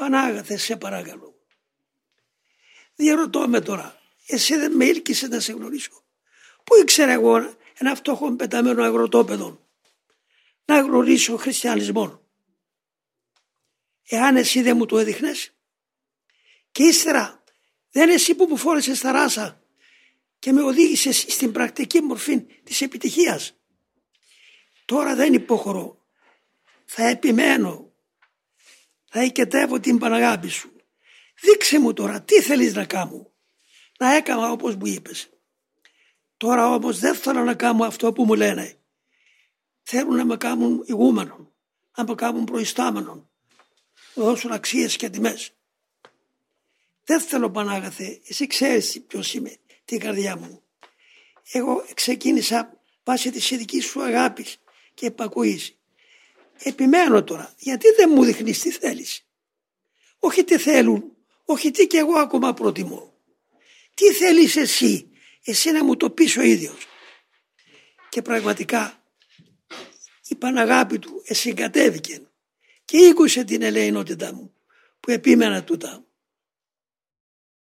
Πανάγαθε σε παρακαλώ. Διαρωτώ με τώρα, εσύ δεν με ήλκησε να σε γνωρίσω. Πού ήξερα εγώ ένα φτωχό πεταμένο αγροτόπεδο να γνωρίσω χριστιανισμό. Εάν εσύ δεν μου το έδειχνες; Και ύστερα δεν εσύ που μου φόρεσες στα ράσα και με οδήγησες στην πρακτική μορφή της επιτυχίας; Τώρα δεν υποχωρώ. Θα επιμένω. Θα οικετεύω την Παναγάπη σου. Δείξε μου τώρα τι θέλεις να κάνω. Να έκανα όπως μου είπες. Τώρα όμως δεν θέλω να κάνω αυτό που μου λένε. Θέλουν να με κάνουν ηγούμενο, να με κάνουν προϊστάμενο, να δώσουν αξίες και τιμές. Δεν θέλω Πανάγαθε, εσύ ξέρεις ποιος είμαι, την καρδιά μου. Εγώ ξεκίνησα βάσει της ειδικής σου αγάπης και επακούης. Επιμένω τώρα, γιατί δεν μου δείχνεις τι θέλεις. Όχι τι θέλουν, όχι τι και εγώ ακόμα προτιμώ. Τι θέλεις εσύ, εσύ να μου το πεις ο ίδιος. Και πραγματικά η Παναγάπη του εσυγκατέβηκε και ήκουσε την ελεηνότητά μου που επίμενα τούτα.